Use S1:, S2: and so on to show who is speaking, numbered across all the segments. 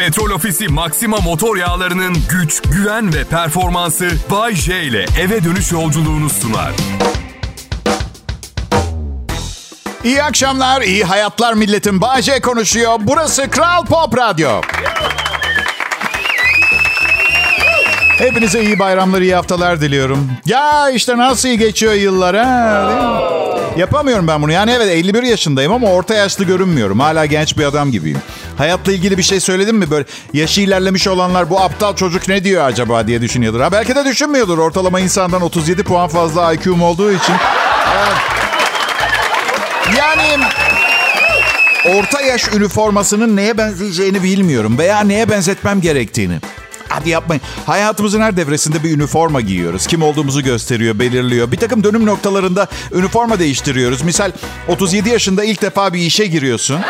S1: Petrol Ofisi Maxima motor yağlarının güç, güven ve performansı Bay J ile eve dönüş yolculuğunu sunar.
S2: İyi akşamlar, iyi hayatlar milletim. Bayce konuşuyor. Burası Kral Pop Radyo. Hepinize iyi bayramlar, iyi haftalar diliyorum. Ya işte nasıl geçiyor yıllar ha? Yapamıyorum ben bunu. Yani evet 51 yaşındayım ama orta yaşlı görünmüyorum. Hala genç bir adam gibiyim. Hayatla ilgili bir şey söyledim mi? Böyle yaşı ilerlemiş olanlar bu aptal çocuk ne diyor acaba diye düşünüyordur. Ha belki de düşünmüyordur. Ortalama insandan 37 puan fazla IQ'm olduğu için. Yani orta yaş üniformasının neye benzeyeceğini bilmiyorum veya neye benzetmem gerektiğini. Hadi yapmayın. Hayatımızın her devresinde bir üniforma giyiyoruz. Kim olduğumuzu gösteriyor, belirliyor. Bir takım dönüm noktalarında üniforma değiştiriyoruz. Misal 37 yaşında ilk defa bir işe giriyorsun.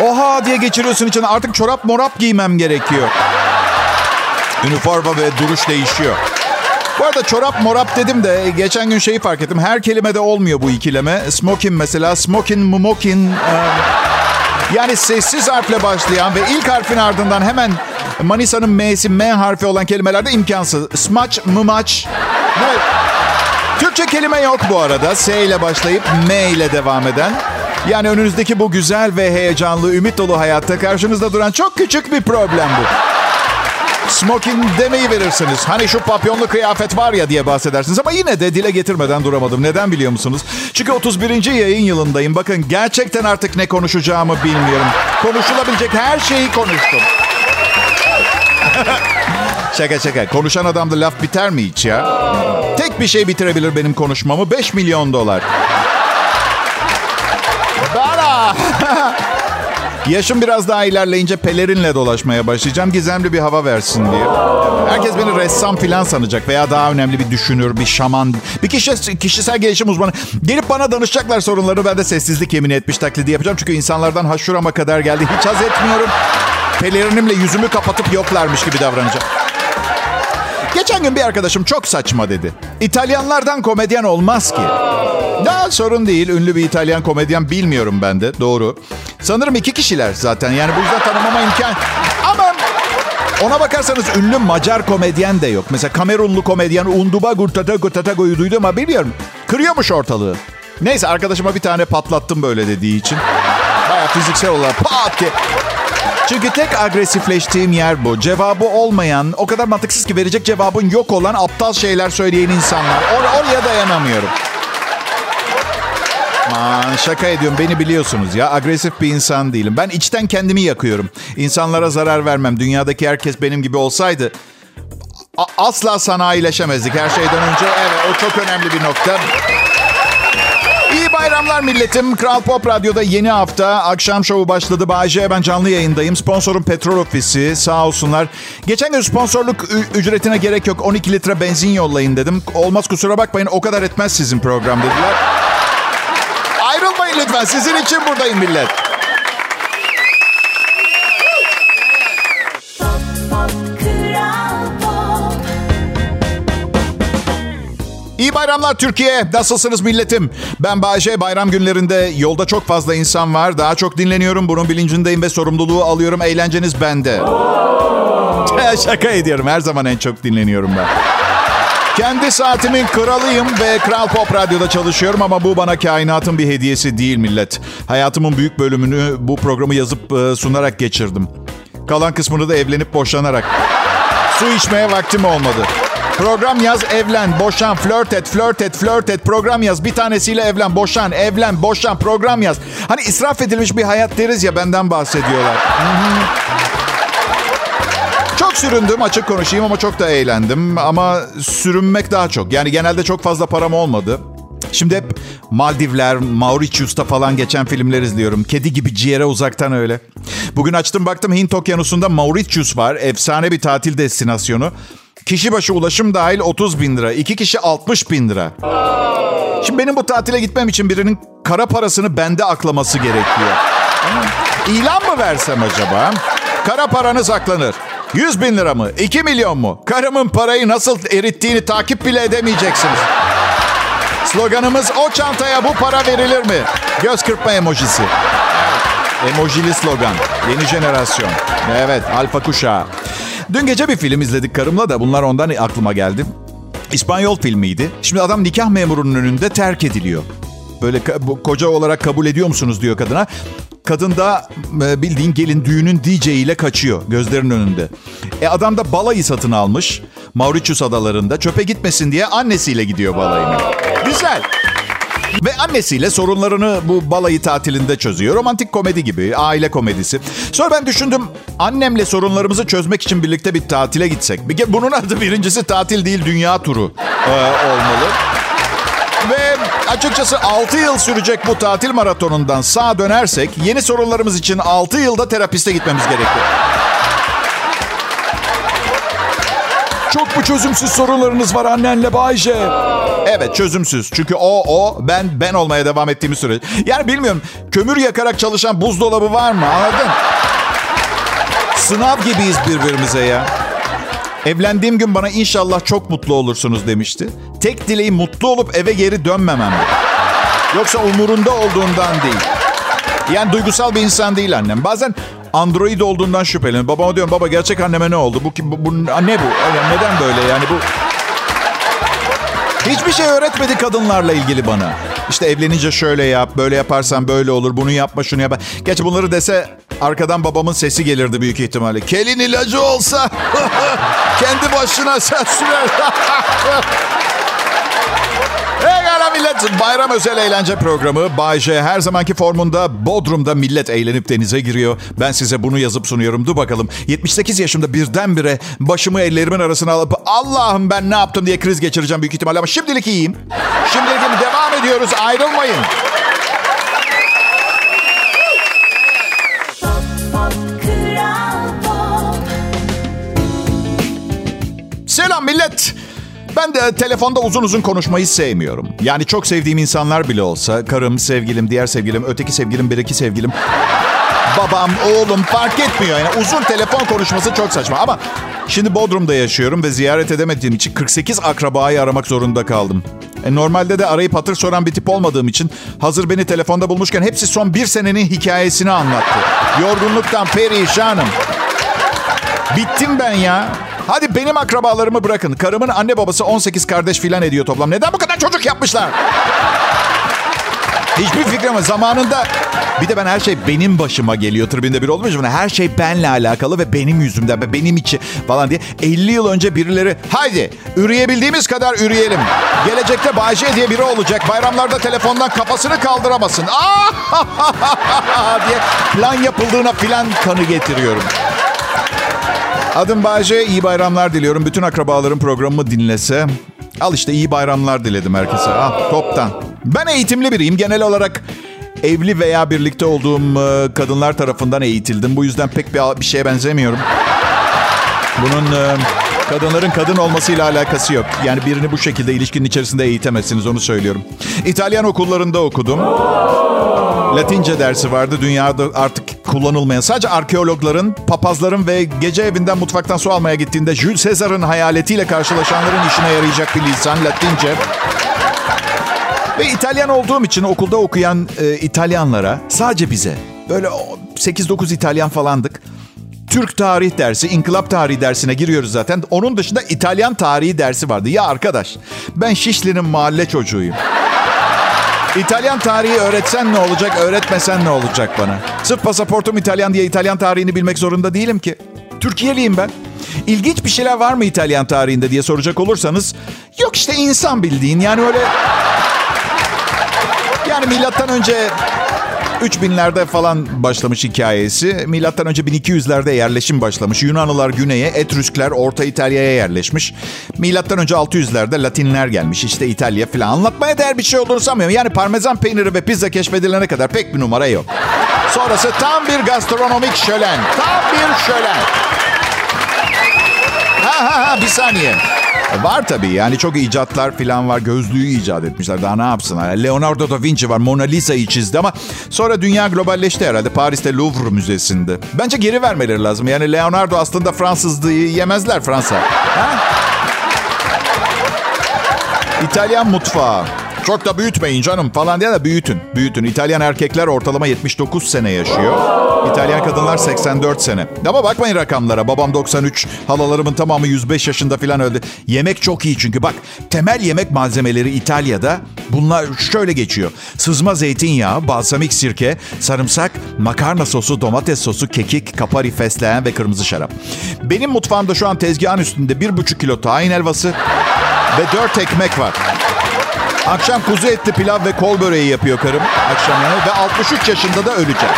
S2: Oha diye geçiriyorsun içine. Artık çorap morap giymem gerekiyor. Üniforma ve duruş değişiyor. Bu arada çorap morap dedim de geçen gün şeyi fark ettim. Her kelimede olmuyor bu ikileme. Smoking mesela. Smoking, mumokin. E, yani sessiz harfle başlayan ve ilk harfin ardından hemen Manisa'nın M'si M harfi olan kelimelerde imkansız. Smaç, mımaç. Evet. Türkçe kelime yok bu arada. S ile başlayıp M ile devam eden. Yani önünüzdeki bu güzel ve heyecanlı, ümit dolu hayatta karşınızda duran çok küçük bir problem bu. Smoking demeyi verirsiniz. Hani şu papyonlu kıyafet var ya diye bahsedersiniz. Ama yine de dile getirmeden duramadım. Neden biliyor musunuz? Çünkü 31. yayın yılındayım. Bakın gerçekten artık ne konuşacağımı bilmiyorum. Konuşulabilecek her şeyi konuştum. şaka şaka. Konuşan adamda laf biter mi hiç ya? Tek bir şey bitirebilir benim konuşmamı. 5 milyon dolar. Yaşım biraz daha ilerleyince pelerinle dolaşmaya başlayacağım. Gizemli bir hava versin diye. Herkes beni ressam filan sanacak veya daha önemli bir düşünür, bir şaman, bir kişi, kişisel gelişim uzmanı. Gelip bana danışacaklar sorunları. Ben de sessizlik yemin etmiş taklidi yapacağım. Çünkü insanlardan haşurama kadar geldi. Hiç haz etmiyorum. Pelerinimle yüzümü kapatıp yoklarmış gibi davranacağım. Geçen gün bir arkadaşım çok saçma dedi. İtalyanlardan komedyen olmaz ki. Daha sorun değil. Ünlü bir İtalyan komedyen bilmiyorum ben de. Doğru. Sanırım iki kişiler zaten. Yani bu yüzden tanımama imkan... Ama ona bakarsanız ünlü Macar komedyen de yok. Mesela Kamerunlu komedyen Undubagur Tatago Tatago'yu duydum ama biliyorum. Kırıyormuş ortalığı. Neyse arkadaşıma bir tane patlattım böyle dediği için. Baya fiziksel olarak pat diye. Çünkü tek agresifleştiğim yer bu. Cevabı olmayan, o kadar mantıksız ki verecek cevabın yok olan aptal şeyler söyleyen insanlar. Or oraya dayanamıyorum. Aman şaka ediyorum beni biliyorsunuz ya. Agresif bir insan değilim. Ben içten kendimi yakıyorum. İnsanlara zarar vermem. Dünyadaki herkes benim gibi olsaydı asla sanayileşemezdik her şeyden önce. Evet o çok önemli bir nokta. Bayramlar milletim. Kral Pop Radyo'da yeni hafta akşam şovu başladı. Bağcay ben canlı yayındayım. Sponsorum Petrol Ofisi. Sağ olsunlar. Geçen gün sponsorluk ücretine gerek yok. 12 litre benzin yollayın dedim. Olmaz kusura bakmayın o kadar etmez sizin program dediler. Ayrılmayın lütfen. Sizin için buradayım millet. İyi bayramlar Türkiye. Nasılsınız milletim? Ben Bayece. Bayram günlerinde yolda çok fazla insan var. Daha çok dinleniyorum. Bunun bilincindeyim ve sorumluluğu alıyorum. Eğlenceniz bende. Şaka ediyorum. Her zaman en çok dinleniyorum ben. Kendi saatimin kralıyım ve Kral Pop Radyo'da çalışıyorum ama bu bana kainatın bir hediyesi değil millet. Hayatımın büyük bölümünü bu programı yazıp e, sunarak geçirdim. Kalan kısmını da evlenip boşanarak. Su içmeye vaktim olmadı. Program yaz, evlen, boşan, flört et, flört et, flört et, program yaz. Bir tanesiyle evlen, boşan, evlen, boşan, program yaz. Hani israf edilmiş bir hayat deriz ya benden bahsediyorlar. Çok süründüm açık konuşayım ama çok da eğlendim. Ama sürünmek daha çok. Yani genelde çok fazla param olmadı. Şimdi hep Maldivler, Mauritius'ta falan geçen filmler izliyorum. Kedi gibi ciğere uzaktan öyle. Bugün açtım baktım Hint okyanusunda Mauritius var. Efsane bir tatil destinasyonu. Kişi başı ulaşım dahil 30 bin lira. İki kişi 60 bin lira. Şimdi benim bu tatile gitmem için birinin kara parasını bende aklaması gerekiyor. İlan mı versem acaba? Kara paranız aklanır. 100 bin lira mı? 2 milyon mu? Karımın parayı nasıl erittiğini takip bile edemeyeceksiniz. Sloganımız o çantaya bu para verilir mi? Göz kırpma emojisi. Emojili slogan. Yeni jenerasyon. Evet, alfa kuşağı. Dün gece bir film izledik karımla da bunlar ondan aklıma geldi. İspanyol filmiydi. Şimdi adam nikah memurunun önünde terk ediliyor. Böyle koca olarak kabul ediyor musunuz diyor kadına. Kadın da e, bildiğin gelin düğünün DJ ile kaçıyor gözlerinin önünde. E adam da balayı satın almış. Mauritius adalarında çöpe gitmesin diye annesiyle gidiyor balayına. Güzel. Ve annesiyle sorunlarını bu balayı tatilinde çözüyor. Romantik komedi gibi, aile komedisi. Sonra ben düşündüm, annemle sorunlarımızı çözmek için birlikte bir tatile gitsek. Bunun adı birincisi tatil değil, dünya turu ee, olmalı. Ve açıkçası 6 yıl sürecek bu tatil maratonundan sağ dönersek yeni sorunlarımız için 6 yılda terapiste gitmemiz gerekiyor. Çok mu çözümsüz sorunlarınız var annenle Bayce? Evet çözümsüz. Çünkü o o ben ben olmaya devam ettiğimi sürece. Yani bilmiyorum kömür yakarak çalışan buzdolabı var mı anladın? Sınav gibiyiz birbirimize ya. Evlendiğim gün bana inşallah çok mutlu olursunuz demişti. Tek dileği mutlu olup eve geri dönmemem. Yoksa umurunda olduğundan değil. Yani duygusal bir insan değil annem. Bazen Android olduğundan şüpheleniyorum. Babama diyorum baba gerçek anneme ne oldu? Bu, bu, bu ne bu? Yani neden böyle yani bu? Hiçbir şey öğretmedi kadınlarla ilgili bana. İşte evlenince şöyle yap, böyle yaparsan böyle olur, bunu yapma, şunu yap. Gerçi bunları dese arkadan babamın sesi gelirdi büyük ihtimalle. Kelin ilacı olsa kendi başına sen sürer. Pekala millet. Bayram özel eğlence programı Bay J her zamanki formunda Bodrum'da millet eğlenip denize giriyor. Ben size bunu yazıp sunuyorum. Dur bakalım. 78 yaşımda birdenbire başımı ellerimin arasına alıp Allah'ım ben ne yaptım diye kriz geçireceğim büyük ihtimalle ama şimdilik iyiyim. Şimdilik iyiyim. Devam ediyoruz. Ayrılmayın. Selam millet. Ben de telefonda uzun uzun konuşmayı sevmiyorum. Yani çok sevdiğim insanlar bile olsa, karım, sevgilim, diğer sevgilim, öteki sevgilim, bir iki sevgilim, babam, oğlum fark etmiyor. Yani uzun telefon konuşması çok saçma ama şimdi Bodrum'da yaşıyorum ve ziyaret edemediğim için 48 akrabayı aramak zorunda kaldım. E, normalde de arayıp hatır soran bir tip olmadığım için hazır beni telefonda bulmuşken hepsi son bir senenin hikayesini anlattı. Yorgunluktan perişanım. Bittim ben ya. Hadi benim akrabalarımı bırakın. Karımın anne babası 18 kardeş filan ediyor toplam. Neden bu kadar çocuk yapmışlar? Hiçbir fikrim yok. Zamanında bir de ben her şey benim başıma geliyor tribünde bir olmuş mu? Her şey benle alakalı ve benim yüzümden ve benim için falan diye. 50 yıl önce birileri haydi üreyebildiğimiz kadar üreyelim. Gelecekte Bayce diye biri olacak. Bayramlarda telefondan kafasını kaldıramasın. diye plan yapıldığına filan kanı getiriyorum. Adım Bayce. İyi bayramlar diliyorum. Bütün akrabalarım programımı dinlese. Al işte iyi bayramlar diledim herkese. Al toptan. Ben eğitimli biriyim. Genel olarak evli veya birlikte olduğum e, kadınlar tarafından eğitildim. Bu yüzden pek bir, bir şeye benzemiyorum. Bunun e, kadınların kadın olmasıyla alakası yok. Yani birini bu şekilde ilişkinin içerisinde eğitemezsiniz onu söylüyorum. İtalyan okullarında okudum. Latince dersi vardı. Dünyada artık kullanılmayan. Sadece arkeologların, papazların ve gece evinden mutfaktan su almaya gittiğinde Jules Caesar'ın hayaletiyle karşılaşanların işine yarayacak bir lisan Latince. Ve İtalyan olduğum için okulda okuyan e, İtalyanlara sadece bize böyle 8-9 İtalyan falandık. Türk tarih dersi, inkılap tarihi dersine giriyoruz zaten. Onun dışında İtalyan tarihi dersi vardı. Ya arkadaş ben Şişli'nin mahalle çocuğuyum. İtalyan tarihi öğretsen ne olacak, öğretmesen ne olacak bana? Sırf pasaportum İtalyan diye İtalyan tarihini bilmek zorunda değilim ki. Türkiye'liyim ben. İlginç bir şeyler var mı İtalyan tarihinde diye soracak olursanız yok işte insan bildiğin yani öyle yani milattan önce 3000'lerde falan başlamış hikayesi. Milattan önce 1200'lerde yerleşim başlamış. Yunanlılar güneye, Etrüskler Orta İtalya'ya yerleşmiş. Milattan önce 600'lerde Latinler gelmiş. İşte İtalya falan. Anlatmaya değer bir şey olduğunu sanmıyorum. Yani parmesan peyniri ve pizza keşfedilene kadar pek bir numara yok. Sonrası tam bir gastronomik şölen. Tam bir şölen. Ha ha ha bir saniye. Var tabii yani çok icatlar falan var. Gözlüğü icat etmişler. Daha ne yapsınlar? Leonardo da Vinci var. Mona Lisa'yı çizdi ama sonra dünya globalleşti herhalde. Paris'te Louvre Müzesi'nde. Bence geri vermeleri lazım. Yani Leonardo aslında Fransızlığı yemezler Fransa. Ha? İtalyan mutfağı. Çok da büyütmeyin canım falan diye de büyütün. Büyütün. İtalyan erkekler ortalama 79 sene yaşıyor. İtalyan kadınlar 84 sene. Ama bakmayın rakamlara. Babam 93, halalarımın tamamı 105 yaşında falan öldü. Yemek çok iyi çünkü. Bak temel yemek malzemeleri İtalya'da bunlar şöyle geçiyor. Sızma zeytinyağı, balsamik sirke, sarımsak, makarna sosu, domates sosu, kekik, kapari, fesleğen ve kırmızı şarap. Benim mutfağımda şu an tezgahın üstünde 1,5 kilo tahin helvası ve 4 ekmek var. Akşam kuzu etli pilav ve kol böreği yapıyor karım akşam yemeği ve 63 yaşında da ölecek.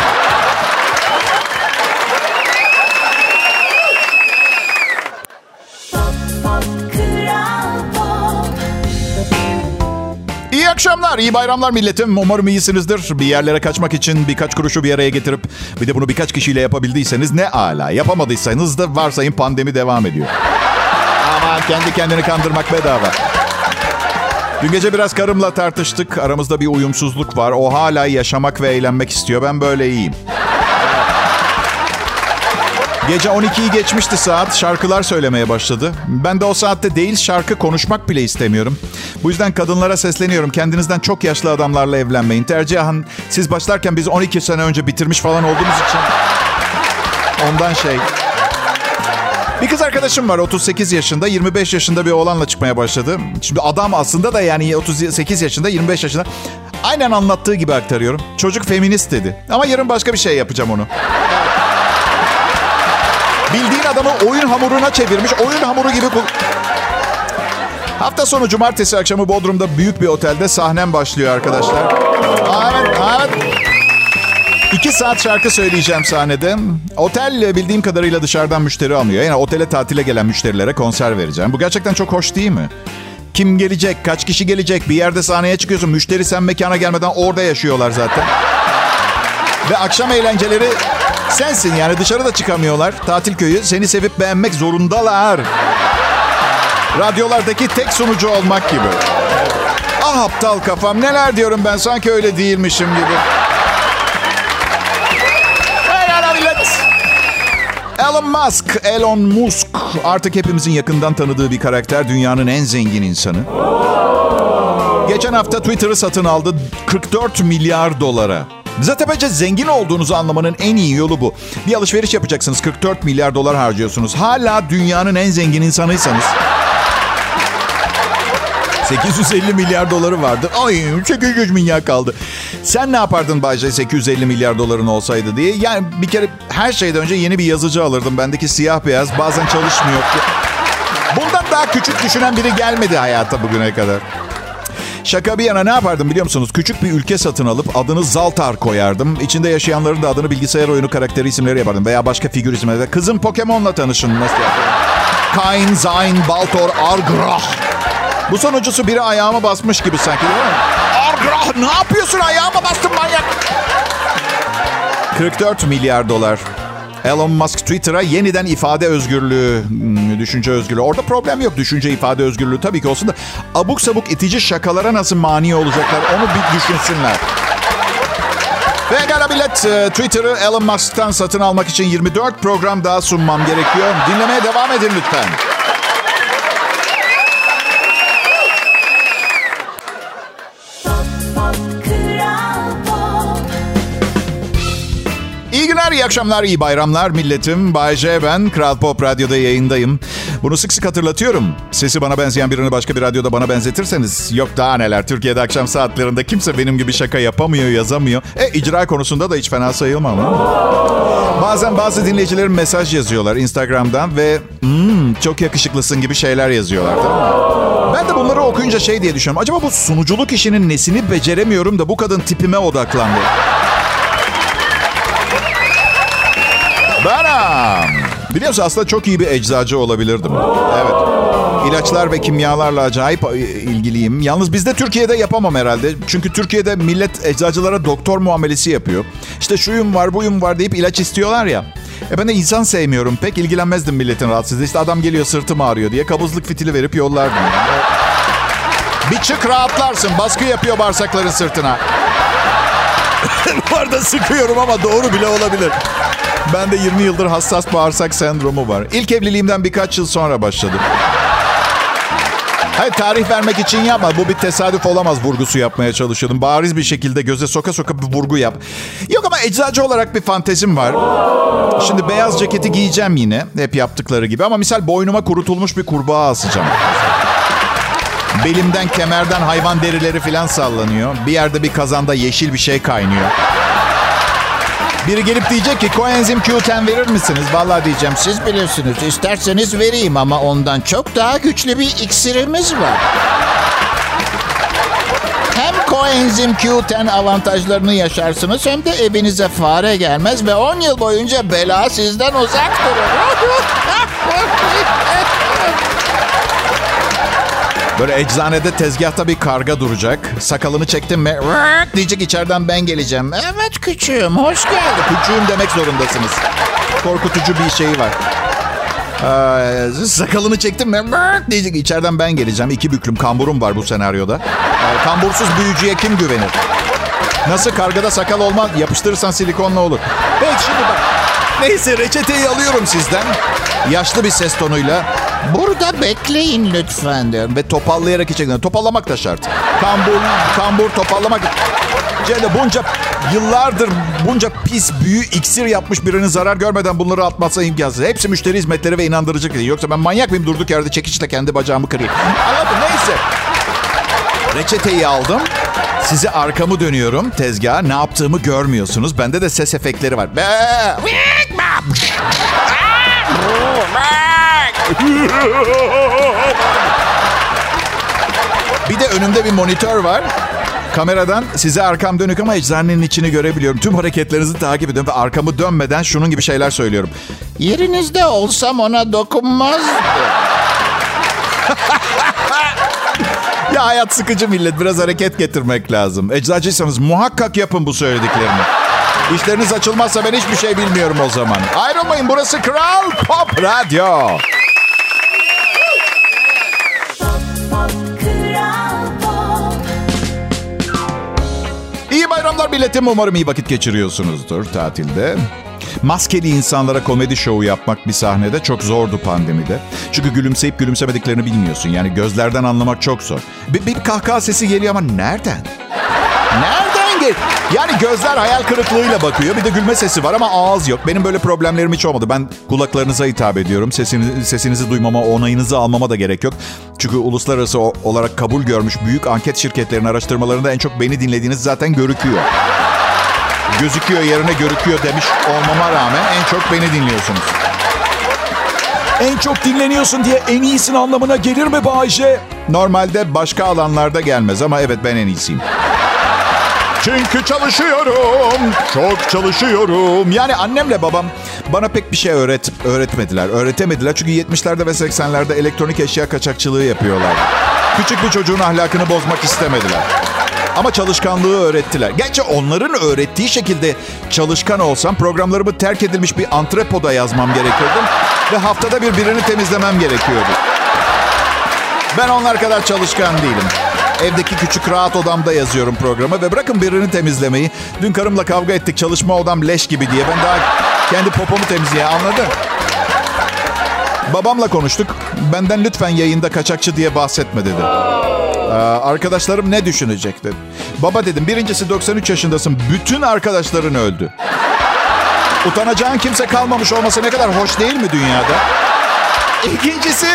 S2: İyi akşamlar, iyi bayramlar milletim. Umarım iyisinizdir. Bir yerlere kaçmak için birkaç kuruşu bir araya getirip bir de bunu birkaç kişiyle yapabildiyseniz ne ala. Yapamadıysanız da varsayın pandemi devam ediyor. Ama kendi kendini kandırmak bedava. Dün gece biraz karımla tartıştık. Aramızda bir uyumsuzluk var. O hala yaşamak ve eğlenmek istiyor. Ben böyle iyiyim. Gece 12'yi geçmişti saat. Şarkılar söylemeye başladı. Ben de o saatte değil şarkı konuşmak bile istemiyorum. Bu yüzden kadınlara sesleniyorum. Kendinizden çok yaşlı adamlarla evlenmeyin. Tercihen siz başlarken biz 12 sene önce bitirmiş falan olduğumuz için. Ondan şey. Bir kız arkadaşım var 38 yaşında 25 yaşında bir oğlanla çıkmaya başladı. Şimdi adam aslında da yani 38 yaşında 25 yaşında. Aynen anlattığı gibi aktarıyorum. Çocuk feminist dedi. Ama yarın başka bir şey yapacağım onu. Bildiğin adamı oyun hamuruna çevirmiş. Oyun hamuru gibi... Hafta sonu cumartesi akşamı Bodrum'da büyük bir otelde sahnem başlıyor arkadaşlar. Evet, evet. İki saat şarkı söyleyeceğim sahnede. Otel bildiğim kadarıyla dışarıdan müşteri almıyor. Yani otele tatile gelen müşterilere konser vereceğim. Bu gerçekten çok hoş değil mi? Kim gelecek, kaç kişi gelecek, bir yerde sahneye çıkıyorsun. Müşteri sen mekana gelmeden orada yaşıyorlar zaten. Ve akşam eğlenceleri sensin yani dışarıda çıkamıyorlar. Tatil köyü seni sevip beğenmek zorundalar. Radyolardaki tek sunucu olmak gibi. Ah aptal kafam neler diyorum ben sanki öyle değilmişim gibi. Elon Musk, Elon Musk artık hepimizin yakından tanıdığı bir karakter. Dünyanın en zengin insanı. Geçen hafta Twitter'ı satın aldı 44 milyar dolara. Zaten bence zengin olduğunuzu anlamanın en iyi yolu bu. Bir alışveriş yapacaksınız 44 milyar dolar harcıyorsunuz. Hala dünyanın en zengin insanıysanız 850 milyar doları vardı. Ay 800 milyar kaldı. Sen ne yapardın Bayce 850 milyar doların olsaydı diye. Yani bir kere her şeyden önce yeni bir yazıcı alırdım. Bendeki siyah beyaz bazen çalışmıyor. Bundan daha küçük düşünen biri gelmedi hayata bugüne kadar. Şaka bir yana ne yapardım biliyor musunuz? Küçük bir ülke satın alıp adını Zaltar koyardım. İçinde yaşayanların da adını bilgisayar oyunu karakteri isimleri yapardım. Veya başka figür isimleri. Kızım Pokemon'la tanışın. Nasıl yapayım? Kain, Zayn, Baltor, Argrah. Bu sonuncusu biri ayağıma basmış gibi sanki değil mi? Argrah ne yapıyorsun ayağıma bastın manyak. 44 milyar dolar. Elon Musk Twitter'a yeniden ifade özgürlüğü, hmm, düşünce özgürlüğü. Orada problem yok. Düşünce ifade özgürlüğü tabii ki olsun da abuk sabuk itici şakalara nasıl mani olacaklar onu bir düşünsünler. Ve gala bilet e, Twitter'ı Elon Musk'tan satın almak için 24 program daha sunmam gerekiyor. Dinlemeye devam edin lütfen. Akşamlar, iyi bayramlar milletim. Bay J ben, Kral Pop Radyo'da yayındayım. Bunu sık sık hatırlatıyorum. Sesi bana benzeyen birini başka bir radyoda bana benzetirseniz yok daha neler. Türkiye'de akşam saatlerinde kimse benim gibi şaka yapamıyor, yazamıyor. E icra konusunda da hiç fena sayılmam. Bazen bazı dinleyicilerim mesaj yazıyorlar Instagram'dan ve hmm, çok yakışıklısın gibi şeyler yazıyorlar. Ben de bunları okuyunca şey diye düşünüyorum. Acaba bu sunuculuk işinin nesini beceremiyorum da bu kadın tipime odaklandı. Benim. Biliyor musun aslında çok iyi bir eczacı olabilirdim. Evet. İlaçlar ve kimyalarla acayip ilgiliyim. Yalnız bizde Türkiye'de yapamam herhalde. Çünkü Türkiye'de millet eczacılara doktor muamelesi yapıyor. İşte şuyum var buyum var deyip ilaç istiyorlar ya. E ben de insan sevmiyorum. Pek ilgilenmezdim milletin rahatsızlığı. İşte adam geliyor sırtım ağrıyor diye kabızlık fitili verip yollardım. Bir çık rahatlarsın. Baskı yapıyor bağırsakların sırtına. Bu arada sıkıyorum ama doğru bile olabilir. Ben de 20 yıldır hassas bağırsak sendromu var. İlk evliliğimden birkaç yıl sonra başladım. Hayır tarih vermek için yapma. Bu bir tesadüf olamaz vurgusu yapmaya çalışıyordum. Bariz bir şekilde göze soka soka bir vurgu yap. Yok ama eczacı olarak bir fantezim var. Şimdi beyaz ceketi giyeceğim yine. Hep yaptıkları gibi. Ama misal boynuma kurutulmuş bir kurbağa asacağım. Belimden, kemerden hayvan derileri falan sallanıyor. Bir yerde bir kazanda yeşil bir şey kaynıyor. Biri gelip diyecek ki koenzim Q10 verir misiniz? Vallahi diyeceğim siz bilirsiniz. İsterseniz vereyim ama ondan çok daha güçlü bir iksirimiz var. Hem koenzim Q10 avantajlarını yaşarsınız hem de evinize fare gelmez ve 10 yıl boyunca bela sizden uzak durur. Böyle eczanede tezgahta bir karga duracak. Sakalını çektim mi "Vırt" diyecek içeriden ben geleceğim. Evet küçüğüm hoş geldin. Küçüğüm demek zorundasınız. Korkutucu bir şey var. Ee, sakalını çektim mi "Vırt" diyecek içeriden ben geleceğim. İki büklüm kamburum var bu senaryoda. Ee, kambursuz büyücüye kim güvenir? Nasıl kargada sakal olmaz? Yapıştırırsan silikonla olur. Peki şimdi bak. Neyse reçeteyi alıyorum sizden. Yaşlı bir ses tonuyla. Burada bekleyin lütfen diyorum. Ve topallayarak içecekler. Topallamak da şart. Kambur, kambur topallamak. Cende bunca yıllardır bunca pis büyü iksir yapmış birinin zarar görmeden bunları atması imkansız. Hepsi müşteri hizmetleri ve inandırıcı değil. Yoksa ben manyak mıyım durduk yerde çekiçle kendi bacağımı kırayım. Anladın neyse. Reçeteyi aldım. Size arkamı dönüyorum tezgaha. Ne yaptığımı görmüyorsunuz. Bende de ses efektleri var. Be bir de önümde bir monitör var. Kameradan size arkam dönük ama eczanenin içini görebiliyorum. Tüm hareketlerinizi takip ediyorum ve arkamı dönmeden şunun gibi şeyler söylüyorum. Yerinizde olsam ona dokunmazdı. ya hayat sıkıcı millet. Biraz hareket getirmek lazım. Eczacıysanız muhakkak yapın bu söylediklerimi. İşleriniz açılmazsa ben hiçbir şey bilmiyorum o zaman. Ayrılmayın burası Kral Pop Radyo. Bayramlar milletim. Umarım iyi vakit geçiriyorsunuzdur tatilde. Maskeli insanlara komedi şovu yapmak bir sahnede çok zordu pandemide. Çünkü gülümseyip gülümsemediklerini bilmiyorsun. Yani gözlerden anlamak çok zor. Bir, bir kahkaha sesi geliyor ama nereden? Nereden gel? Yani gözler hayal kırıklığıyla bakıyor. Bir de gülme sesi var ama ağız yok. Benim böyle problemlerim hiç olmadı. Ben kulaklarınıza hitap ediyorum. Sesinizi, sesinizi duymama, onayınızı almama da gerek yok. Çünkü uluslararası olarak kabul görmüş büyük anket şirketlerinin araştırmalarında en çok beni dinlediğiniz zaten görüküyor. Gözüküyor yerine görüküyor demiş olmama rağmen en çok beni dinliyorsunuz. En çok dinleniyorsun diye en iyisin anlamına gelir mi Bayce? Normalde başka alanlarda gelmez ama evet ben en iyisiyim. Çünkü çalışıyorum, çok çalışıyorum. Yani annemle babam bana pek bir şey öğret öğretmediler, öğretemediler. Çünkü 70'lerde ve 80'lerde elektronik eşya kaçakçılığı yapıyorlar. Küçük bir çocuğun ahlakını bozmak istemediler. Ama çalışkanlığı öğrettiler. Gerçi onların öğrettiği şekilde çalışkan olsam programlarımı terk edilmiş bir antrepoda yazmam gerekiyordu. Ve haftada bir birini temizlemem gerekiyordu. Ben onlar kadar çalışkan değilim. Evdeki küçük rahat odamda yazıyorum programı ve bırakın birini temizlemeyi. Dün karımla kavga ettik çalışma odam leş gibi diye. Ben daha kendi popomu temizleye anladın? Babamla konuştuk. Benden lütfen yayında kaçakçı diye bahsetme dedi. Ee, arkadaşlarım ne düşünecek. Baba dedim birincisi 93 yaşındasın. Bütün arkadaşların öldü. Utanacağın kimse kalmamış olması ne kadar hoş değil mi dünyada? İkincisi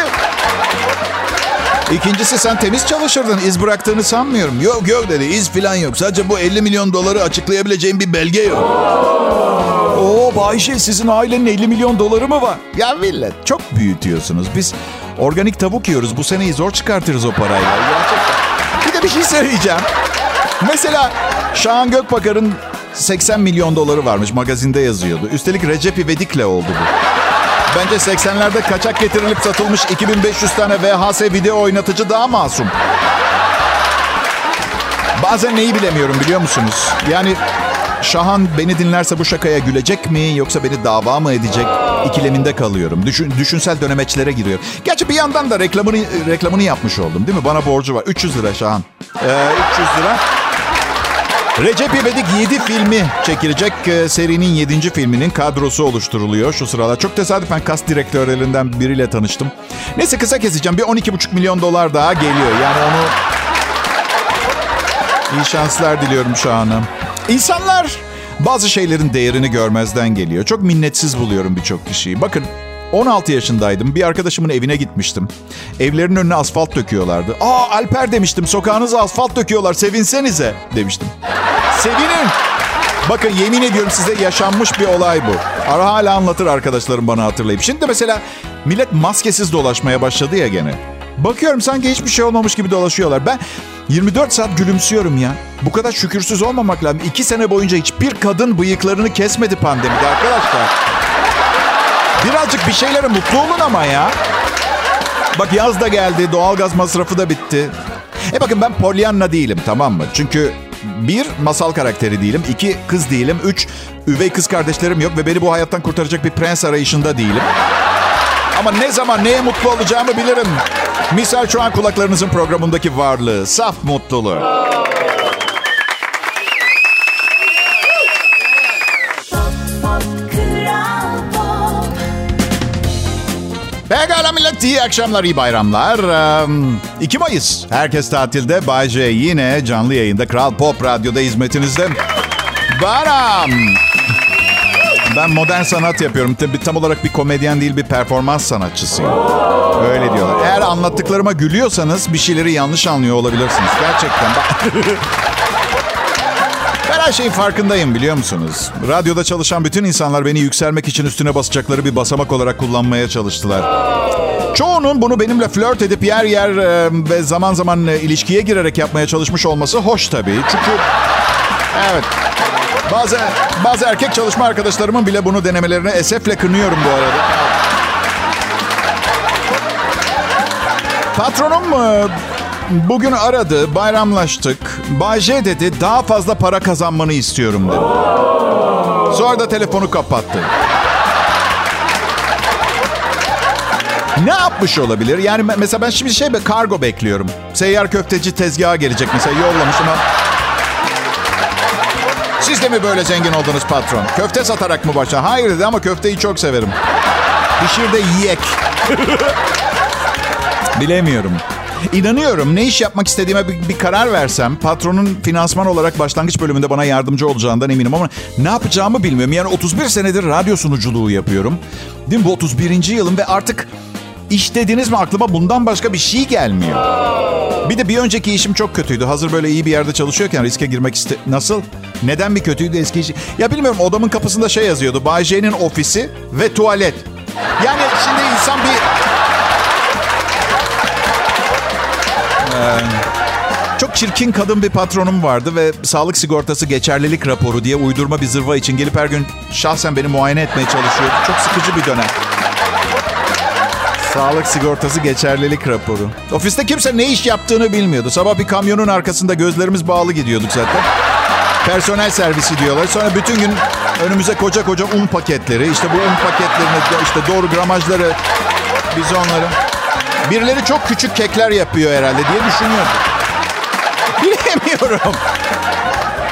S2: İkincisi sen temiz çalışırdın. İz bıraktığını sanmıyorum. Yok yok dedi. İz falan yok. Sadece bu 50 milyon doları açıklayabileceğim bir belge yok. Oo Bayşe sizin ailenin 50 milyon doları mı var? Ya millet çok büyütüyorsunuz. Biz organik tavuk yiyoruz. Bu seneyi zor çıkartırız o parayla. Bir de bir şey söyleyeceğim. Mesela Şahan Gökbakar'ın 80 milyon doları varmış. Magazinde yazıyordu. Üstelik Recep İvedik'le oldu bu. Bence 80'lerde kaçak getirilip satılmış 2500 tane VHS video oynatıcı daha masum. Bazen neyi bilemiyorum biliyor musunuz? Yani Şahan beni dinlerse bu şakaya gülecek mi yoksa beni dava mı edecek ikileminde kalıyorum. Düşün, düşünsel dönemeçlere giriyor. Gerçi bir yandan da reklamını reklamını yapmış oldum değil mi? Bana borcu var. 300 lira Şahan. Ee, 300 lira. Recep İvedik 7 filmi çekilecek e, serinin 7. filminin kadrosu oluşturuluyor şu sıralar. Çok tesadüfen kast direktörlerinden biriyle tanıştım. Neyse kısa keseceğim. Bir 12,5 milyon dolar daha geliyor. Yani onu... İyi şanslar diliyorum şu ana. İnsanlar bazı şeylerin değerini görmezden geliyor. Çok minnetsiz buluyorum birçok kişiyi. Bakın 16 yaşındaydım. Bir arkadaşımın evine gitmiştim. Evlerin önüne asfalt döküyorlardı. Aa Alper demiştim. Sokağınıza asfalt döküyorlar. Sevinsenize demiştim. Sevinin. Bakın yemin ediyorum size yaşanmış bir olay bu. Ara hala anlatır arkadaşlarım bana hatırlayıp. Şimdi mesela millet maskesiz dolaşmaya başladı ya gene. Bakıyorum sanki hiçbir şey olmamış gibi dolaşıyorlar. Ben 24 saat gülümsüyorum ya. Bu kadar şükürsüz olmamak lazım. İki sene boyunca hiçbir kadın bıyıklarını kesmedi pandemide arkadaşlar. Birazcık bir şeylere mutlu olun ama ya. Bak yaz da geldi, doğalgaz masrafı da bitti. E bakın ben Pollyanna değilim tamam mı? Çünkü bir, masal karakteri değilim. iki kız değilim. Üç, üvey kız kardeşlerim yok ve beni bu hayattan kurtaracak bir prens arayışında değilim. Ama ne zaman neye mutlu olacağımı bilirim. Misal şu an kulaklarınızın programındaki varlığı. Saf mutluluğu. Millet iyi akşamlar, iyi bayramlar. Ee, 2 Mayıs. Herkes tatilde. Bay J yine canlı yayında Kral Pop Radyo'da hizmetinizde. Baram. Ben modern sanat yapıyorum. Tabii tam olarak bir komedyen değil bir performans sanatçısıyım. Öyle diyorlar. Eğer anlattıklarıma gülüyorsanız bir şeyleri yanlış anlıyor olabilirsiniz. Gerçekten. Ben her şeyin farkındayım biliyor musunuz? Radyoda çalışan bütün insanlar beni yükselmek için üstüne basacakları bir basamak olarak kullanmaya çalıştılar. Çoğunun bunu benimle flört edip yer yer e, ve zaman zaman e, ilişkiye girerek yapmaya çalışmış olması hoş tabii. Çünkü evet bazı bazı erkek çalışma arkadaşlarımın bile bunu denemelerini esefle kınıyorum bu arada. Patronum e, bugün aradı, bayramlaştık. Bay dedi, daha fazla para kazanmanı istiyorum dedi. Sonra da telefonu kapattı. Ne yapmış olabilir? Yani mesela ben şimdi şey bir kargo bekliyorum. Seyyar köfteci tezgaha gelecek mesela yollamış ama... Siz de mi böyle zengin oldunuz patron? Köfte satarak mı başa? Hayır dedi ama köfteyi çok severim. Pişir de yiyek. Bilemiyorum. İnanıyorum ne iş yapmak istediğime bir, bir karar versem patronun finansman olarak başlangıç bölümünde bana yardımcı olacağından eminim ama ne yapacağımı bilmiyorum. Yani 31 senedir radyo sunuculuğu yapıyorum. Değil mi? Bu 31. yılım ve artık iş dediniz mi aklıma bundan başka bir şey gelmiyor. Bir de bir önceki işim çok kötüydü. Hazır böyle iyi bir yerde çalışıyorken riske girmek iste... Nasıl? Neden bir kötüydü eski iş? Ya bilmiyorum odamın kapısında şey yazıyordu. Bay J'nin ofisi ve tuvalet. Yani şimdi insan bir Çok çirkin kadın bir patronum vardı ve sağlık sigortası geçerlilik raporu diye uydurma bir zırva için gelip her gün şahsen beni muayene etmeye çalışıyordu. Çok sıkıcı bir dönem. Sağlık sigortası geçerlilik raporu. Ofiste kimse ne iş yaptığını bilmiyordu. Sabah bir kamyonun arkasında gözlerimiz bağlı gidiyorduk zaten. Personel servisi diyorlar. Sonra bütün gün önümüze koca koca un paketleri. İşte bu un paketlerini, işte doğru gramajları biz onları... Birileri çok küçük kekler yapıyor herhalde diye düşünüyordum. Bilemiyorum.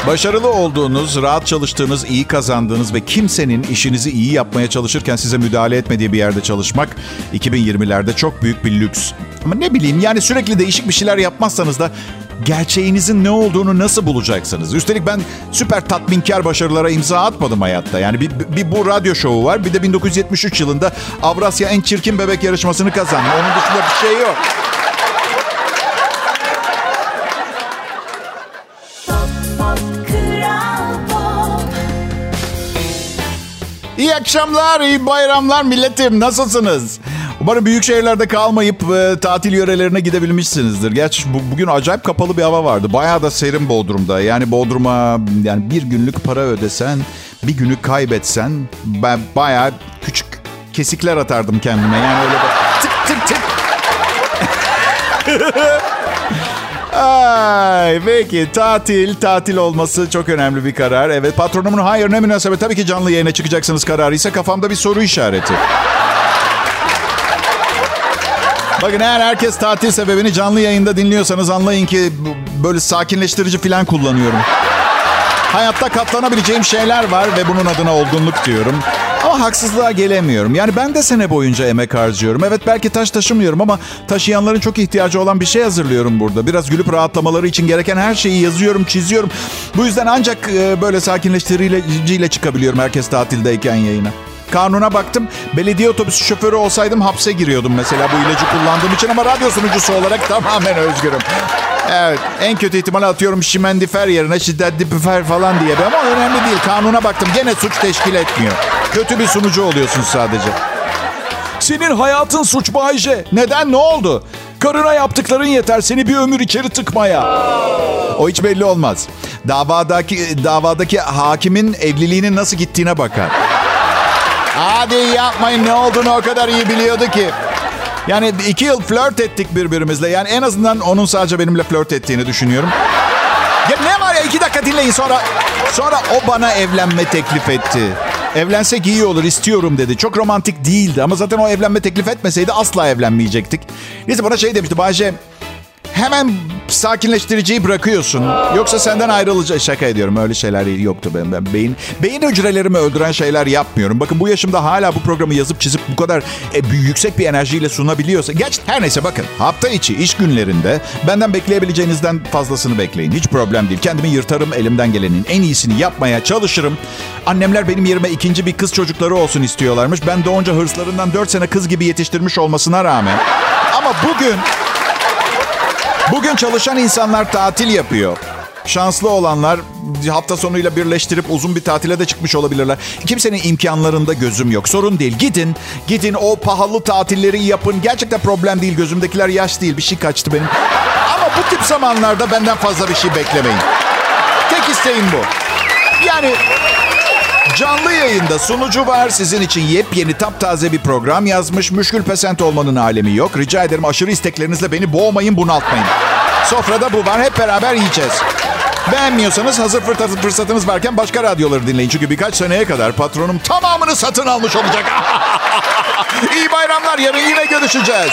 S2: Başarılı olduğunuz, rahat çalıştığınız, iyi kazandığınız ve kimsenin işinizi iyi yapmaya çalışırken size müdahale etmediği bir yerde çalışmak 2020'lerde çok büyük bir lüks. Ama ne bileyim yani sürekli değişik bir şeyler yapmazsanız da gerçeğinizin ne olduğunu nasıl bulacaksınız? Üstelik ben süper tatminkar başarılara imza atmadım hayatta. Yani bir, bir bu radyo şovu var. Bir de 1973 yılında Avrasya en çirkin bebek yarışmasını kazandım. Onun dışında bir şey yok. Akşamlar, iyi bayramlar milletim. Nasılsınız? Umarım büyük şehirlerde kalmayıp e, tatil yörelerine gidebilmişsinizdir. Gerçi bu, bugün acayip kapalı bir hava vardı. Bayağı da serin Bodrum'da. Yani Bodrum'a yani bir günlük para ödesen, bir günü kaybetsen ben bayağı küçük kesikler atardım kendime. Yani öyle tık tık tık. Ay, peki tatil, tatil olması çok önemli bir karar. Evet patronumun hayır ne münasebet tabii ki canlı yayına çıkacaksınız kararı ise kafamda bir soru işareti. Bakın eğer herkes tatil sebebini canlı yayında dinliyorsanız anlayın ki böyle sakinleştirici falan kullanıyorum. Hayatta katlanabileceğim şeyler var ve bunun adına olgunluk diyorum. Haksızlığa gelemiyorum. Yani ben de sene boyunca emek harcıyorum. Evet belki taş taşımıyorum ama taşıyanların çok ihtiyacı olan bir şey hazırlıyorum burada. Biraz gülüp rahatlamaları için gereken her şeyi yazıyorum, çiziyorum. Bu yüzden ancak e, böyle sakinleştiriciyle çıkabiliyorum herkes tatildeyken yayına. Kanuna baktım. Belediye otobüsü şoförü olsaydım hapse giriyordum mesela bu ilacı kullandığım için ama radyo sunucusu olarak tamamen özgürüm. Evet en kötü ihtimal atıyorum şimendifer yerine şiddetli falan diye ama önemli değil. Kanuna baktım gene suç teşkil etmiyor. Kötü bir sunucu oluyorsun sadece.
S3: Senin hayatın suç Bayce.
S2: Neden ne oldu?
S3: Karına yaptıkların yeter seni bir ömür içeri tıkmaya.
S2: O hiç belli olmaz. Davadaki davadaki hakimin evliliğinin nasıl gittiğine bakar. Hadi yapmayın ne olduğunu o kadar iyi biliyordu ki. Yani iki yıl flört ettik birbirimizle. Yani en azından onun sadece benimle flört ettiğini düşünüyorum. Ya ne var ya iki dakika dinleyin sonra sonra o bana evlenme teklif etti. Evlensek iyi olur istiyorum dedi. Çok romantik değildi ama zaten o evlenme teklif etmeseydi asla evlenmeyecektik. Neyse bana şey demişti Bayce hemen sakinleştiriciyi bırakıyorsun. Yoksa senden ayrılacak. Şaka ediyorum öyle şeyler yoktu benim. Ben beyin, beyin hücrelerimi öldüren şeyler yapmıyorum. Bakın bu yaşımda hala bu programı yazıp çizip bu kadar e, yüksek bir enerjiyle sunabiliyorsa. Geç her neyse bakın hafta içi iş günlerinde benden bekleyebileceğinizden fazlasını bekleyin. Hiç problem değil. Kendimi yırtarım elimden gelenin en iyisini yapmaya çalışırım. Annemler benim yerime ikinci bir kız çocukları olsun istiyorlarmış. Ben doğunca hırslarından dört sene kız gibi yetiştirmiş olmasına rağmen. Ama bugün Bugün çalışan insanlar tatil yapıyor. Şanslı olanlar hafta sonuyla birleştirip uzun bir tatile de çıkmış olabilirler. Kimsenin imkanlarında gözüm yok. Sorun değil. Gidin, gidin o pahalı tatilleri yapın. Gerçekten problem değil. Gözümdekiler yaş değil. Bir şey kaçtı benim. Ama bu tip zamanlarda benden fazla bir şey beklemeyin. Tek isteğim bu. Yani Canlı yayında sunucu var. Sizin için yepyeni taptaze bir program yazmış. Müşkül pesent olmanın alemi yok. Rica ederim aşırı isteklerinizle beni boğmayın, bunaltmayın. Sofrada bu var. Hep beraber yiyeceğiz. Beğenmiyorsanız hazır fırsatınız varken başka radyoları dinleyin. Çünkü birkaç seneye kadar patronum tamamını satın almış olacak. İyi bayramlar. Yarın yine görüşeceğiz.